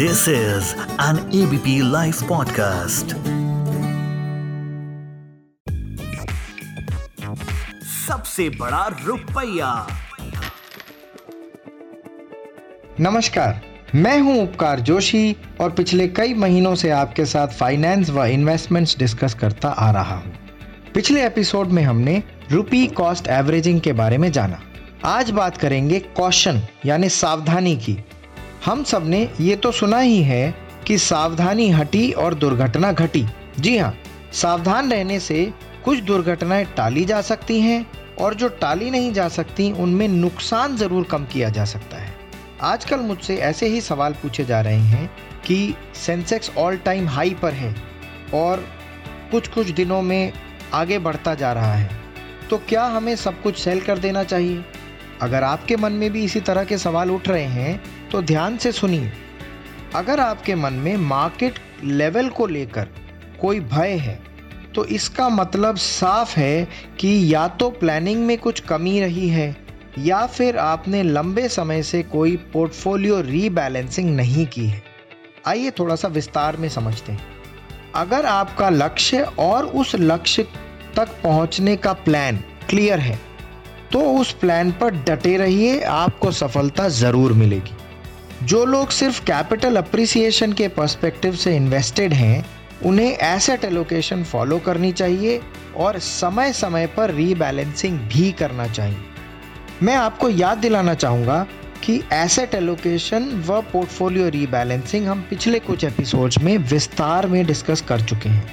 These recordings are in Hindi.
This is an ABP Life podcast. सबसे बड़ा रुपया। नमस्कार, मैं हूँ उपकार जोशी और पिछले कई महीनों से आपके साथ फाइनेंस व इन्वेस्टमेंट्स डिस्कस करता आ रहा हूँ। पिछले एपिसोड में हमने रुपी कॉस्ट एवरेजिंग के बारे में जाना। आज बात करेंगे कॉशन यानी सावधानी की। हम सबने ये तो सुना ही है कि सावधानी हटी और दुर्घटना घटी। जी हाँ सावधान रहने से कुछ दुर्घटनाएँ टाली जा सकती हैं और जो टाली नहीं जा सकती, उनमें नुकसान ज़रूर कम किया जा सकता है। आजकल मुझसे ऐसे ही सवाल पूछे जा रहे हैं कि सेंसेक्स ऑल टाइम हाई पर है और कुछ कुछ दिनों में आगे बढ़ता जा रहा है। तो क्या हमें सब कुछ सेल कर देना चाहिए? अगर आपके मन में भी इसी तरह के सवाल उठ रहे हैं तो ध्यान से सुनिए। अगर आपके मन में मार्केट लेवल को लेकर कोई भय है तो इसका मतलब साफ़ है कि या तो प्लानिंग में कुछ कमी रही है, या फिर आपने लंबे समय से कोई पोर्टफोलियो रीबैलेंसिंग नहीं की है। आइए थोड़ा सा विस्तार में समझते हैं। अगर आपका लक्ष्य और उस लक्ष्य तक पहुँचने का प्लान क्लियर है तो उस प्लान पर डटे रहिए, आपको सफलता ज़रूर मिलेगी। जो लोग सिर्फ़ कैपिटल अप्रिसिएशन के पर्सपेक्टिव से इन्वेस्टेड हैं, उन्हें एसेट एलोकेशन फॉलो करनी चाहिए और समय समय पर रीबैलेंसिंग भी करना चाहिए। मैं आपको याद दिलाना चाहूँगा कि एसेट एलोकेशन व पोर्टफोलियो रीबैलेंसिंग हम पिछले कुछ एपिसोड्स में विस्तार में डिस्कस कर चुके हैं।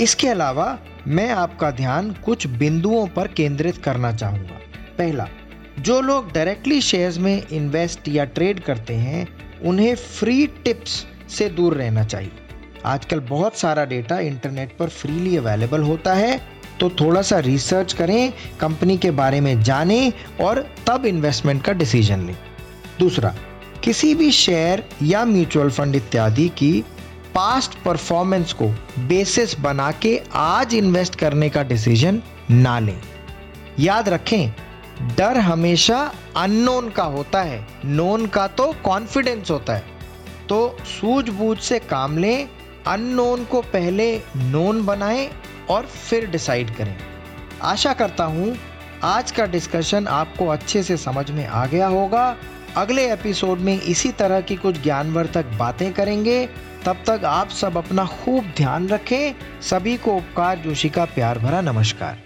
इसके अलावा मैं आपका ध्यान कुछ बिंदुओं पर केंद्रित करना चाहूँगा। पहला जो लोग डायरेक्टली शेयर्स में इन्वेस्ट या ट्रेड करते हैं, उन्हें फ्री टिप्स से दूर रहना चाहिए। आजकल बहुत सारा डेटा इंटरनेट पर फ्रीली अवेलेबल होता है तो थोड़ा सा रिसर्च करें कंपनी के बारे में जानें और तब इन्वेस्टमेंट का डिसीज़न लें। दूसरा, किसी भी शेयर या म्यूचुअल फंड इत्यादि की पास्ट परफॉर्मेंस को बेसिस बना के आज इन्वेस्ट करने का डिसीज़न ना लें। याद रखें डर हमेशा अननोन का होता है। नोन का तो कॉन्फिडेंस होता है। तो सूझबूझ से काम लें अननोन को पहले नोन बनाएँ और फिर डिसाइड करें। आशा करता हूँ आज का डिस्कशन आपको अच्छे से समझ में आ गया होगा। अगले एपिसोड में इसी तरह की कुछ ज्ञानवर्धक बातें करेंगे। तब तक आप सब अपना खूब ध्यान रखें। सभी को उपकार, जोशी का प्यार भरा नमस्कार।